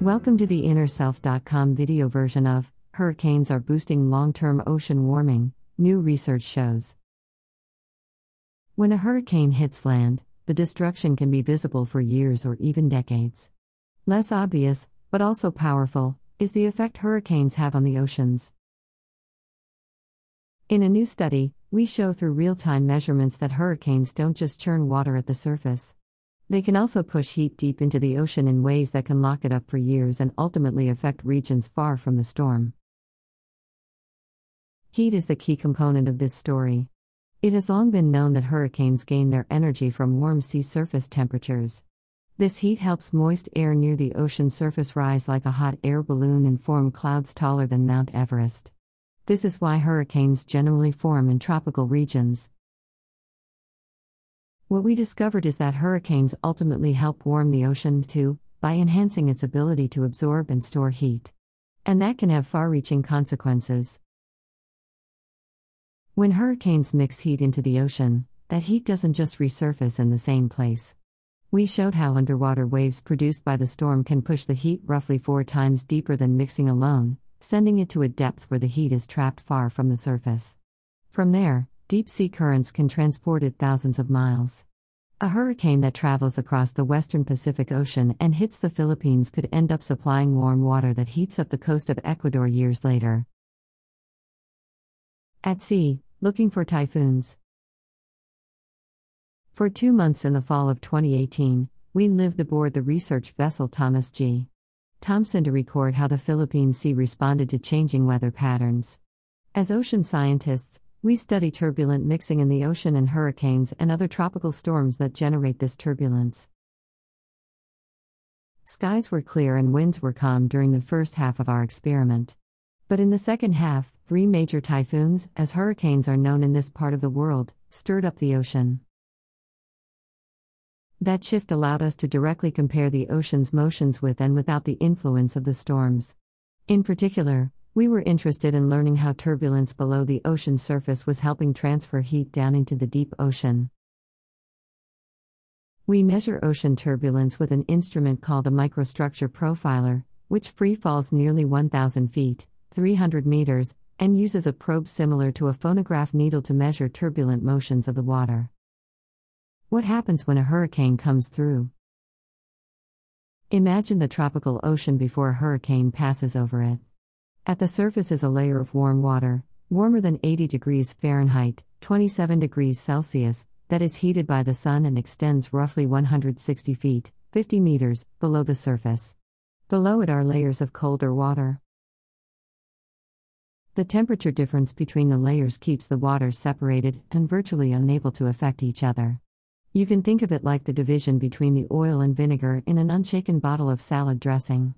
Welcome to the InnerSelf.com video version of Hurricanes Are Boosting Long Term Ocean Warming, new research shows. When a hurricane hits land, the destruction can be visible for years or even decades. Less obvious, but also powerful, is the effect hurricanes have on the oceans. In a new study, we show through real time measurements that hurricanes don't just churn water at the surface. They can also push heat deep into the ocean in ways that can lock it up for years and ultimately affect regions far from the storm. Heat is the key component of this story. It has long been known that hurricanes gain their energy from warm sea surface temperatures. This heat helps moist air near the ocean surface rise like a hot air balloon and form clouds taller than Mount Everest. This is why hurricanes generally form in tropical regions. What we discovered is that hurricanes ultimately help warm the ocean too, by enhancing its ability to absorb and store heat. And that can have far reaching consequences. When hurricanes mix heat into the ocean, that heat doesn't just resurface in the same place. We showed how underwater waves produced by the storm can push the heat roughly four times deeper than mixing alone, sending it to a depth where the heat is trapped far from the surface. From there, deep sea currents can transport it thousands of miles. A hurricane that travels across the western Pacific Ocean and hits the Philippines could end up supplying warm water that heats up the coast of Ecuador years later. At sea, looking for typhoons. For two months in the fall of 2018, we lived aboard the research vessel Thomas G. Thompson to record how the Philippine Sea responded to changing weather patterns. As ocean scientists, we study turbulent mixing in the ocean and hurricanes and other tropical storms that generate this turbulence. Skies were clear and winds were calm during the first half of our experiment. But in the second half, three major typhoons, as hurricanes are known in this part of the world, stirred up the ocean. That shift allowed us to directly compare the ocean's motions with and without the influence of the storms. In particular, we were interested in learning how turbulence below the ocean surface was helping transfer heat down into the deep ocean. We measure ocean turbulence with an instrument called a microstructure profiler, which free falls nearly 1,000 feet, 300 meters, and uses a probe similar to a phonograph needle to measure turbulent motions of the water. What happens when a hurricane comes through? Imagine the tropical ocean before a hurricane passes over it. At the surface is a layer of warm water, warmer than 80 degrees Fahrenheit, 27 degrees Celsius, that is heated by the sun and extends roughly 160 feet, 50 meters, below the surface. Below it are layers of colder water. The temperature difference between the layers keeps the waters separated and virtually unable to affect each other. You can think of it like the division between the oil and vinegar in an unshaken bottle of salad dressing.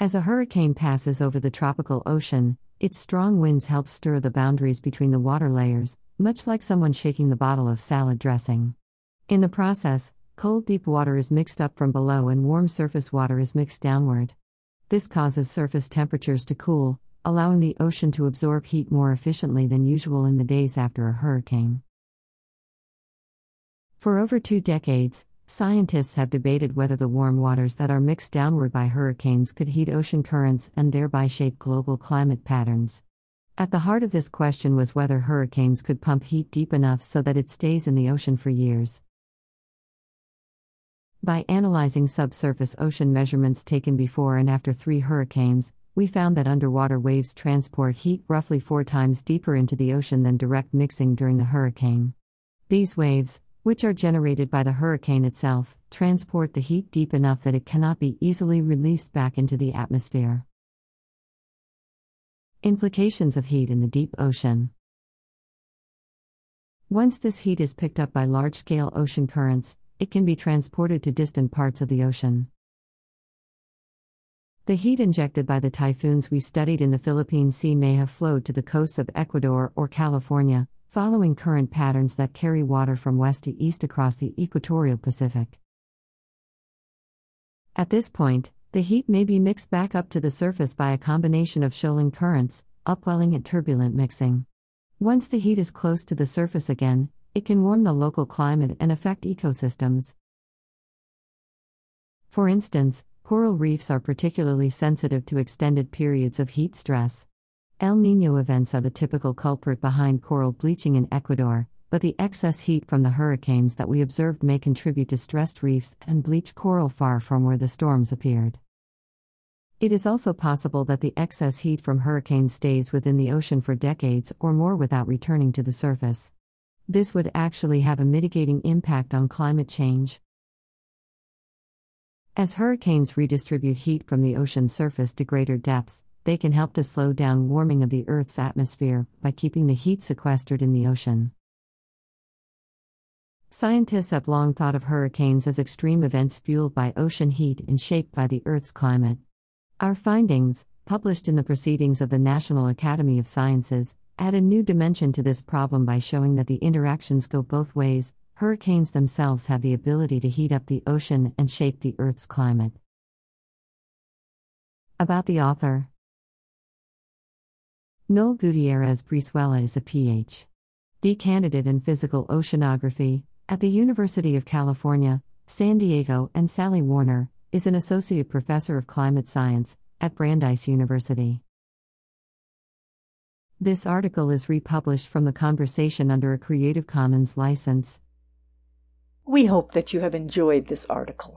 As a hurricane passes over the tropical ocean, its strong winds help stir the boundaries between the water layers, much like someone shaking the bottle of salad dressing. In the process, cold deep water is mixed up from below and warm surface water is mixed downward. This causes surface temperatures to cool, allowing the ocean to absorb heat more efficiently than usual in the days after a hurricane. For over two decades, Scientists have debated whether the warm waters that are mixed downward by hurricanes could heat ocean currents and thereby shape global climate patterns. At the heart of this question was whether hurricanes could pump heat deep enough so that it stays in the ocean for years. By analyzing subsurface ocean measurements taken before and after three hurricanes, we found that underwater waves transport heat roughly four times deeper into the ocean than direct mixing during the hurricane. These waves, which are generated by the hurricane itself, transport the heat deep enough that it cannot be easily released back into the atmosphere. Implications of heat in the deep ocean. Once this heat is picked up by large scale ocean currents, it can be transported to distant parts of the ocean. The heat injected by the typhoons we studied in the Philippine Sea may have flowed to the coasts of Ecuador or California, following current patterns that carry water from west to east across the equatorial Pacific. At this point, the heat may be mixed back up to the surface by a combination of shoaling currents, upwelling, and turbulent mixing. Once the heat is close to the surface again, it can warm the local climate and affect ecosystems. For instance, coral reefs are particularly sensitive to extended periods of heat stress. El Nino events are the typical culprit behind coral bleaching in Ecuador, but the excess heat from the hurricanes that we observed may contribute to stressed reefs and bleach coral far from where the storms appeared. It is also possible that the excess heat from hurricanes stays within the ocean for decades or more without returning to the surface. This would actually have a mitigating impact on climate change. As hurricanes redistribute heat from the ocean surface to greater depths, they can help to slow down warming of the Earth's atmosphere by keeping the heat sequestered in the ocean. Scientists have long thought of hurricanes as extreme events fueled by ocean heat and shaped by the Earth's climate. Our findings, published in the Proceedings of the National Academy of Sciences, add a new dimension to this problem by showing that the interactions go both ways. Hurricanes themselves have the ability to heat up the ocean and shape the Earth's climate. About the author Noel Gutierrez Brizuela is a Ph.D. candidate in physical oceanography at the University of California, San Diego, and Sally Warner is an associate professor of climate science at Brandeis University. This article is republished from the conversation under a Creative Commons license. We hope that you have enjoyed this article.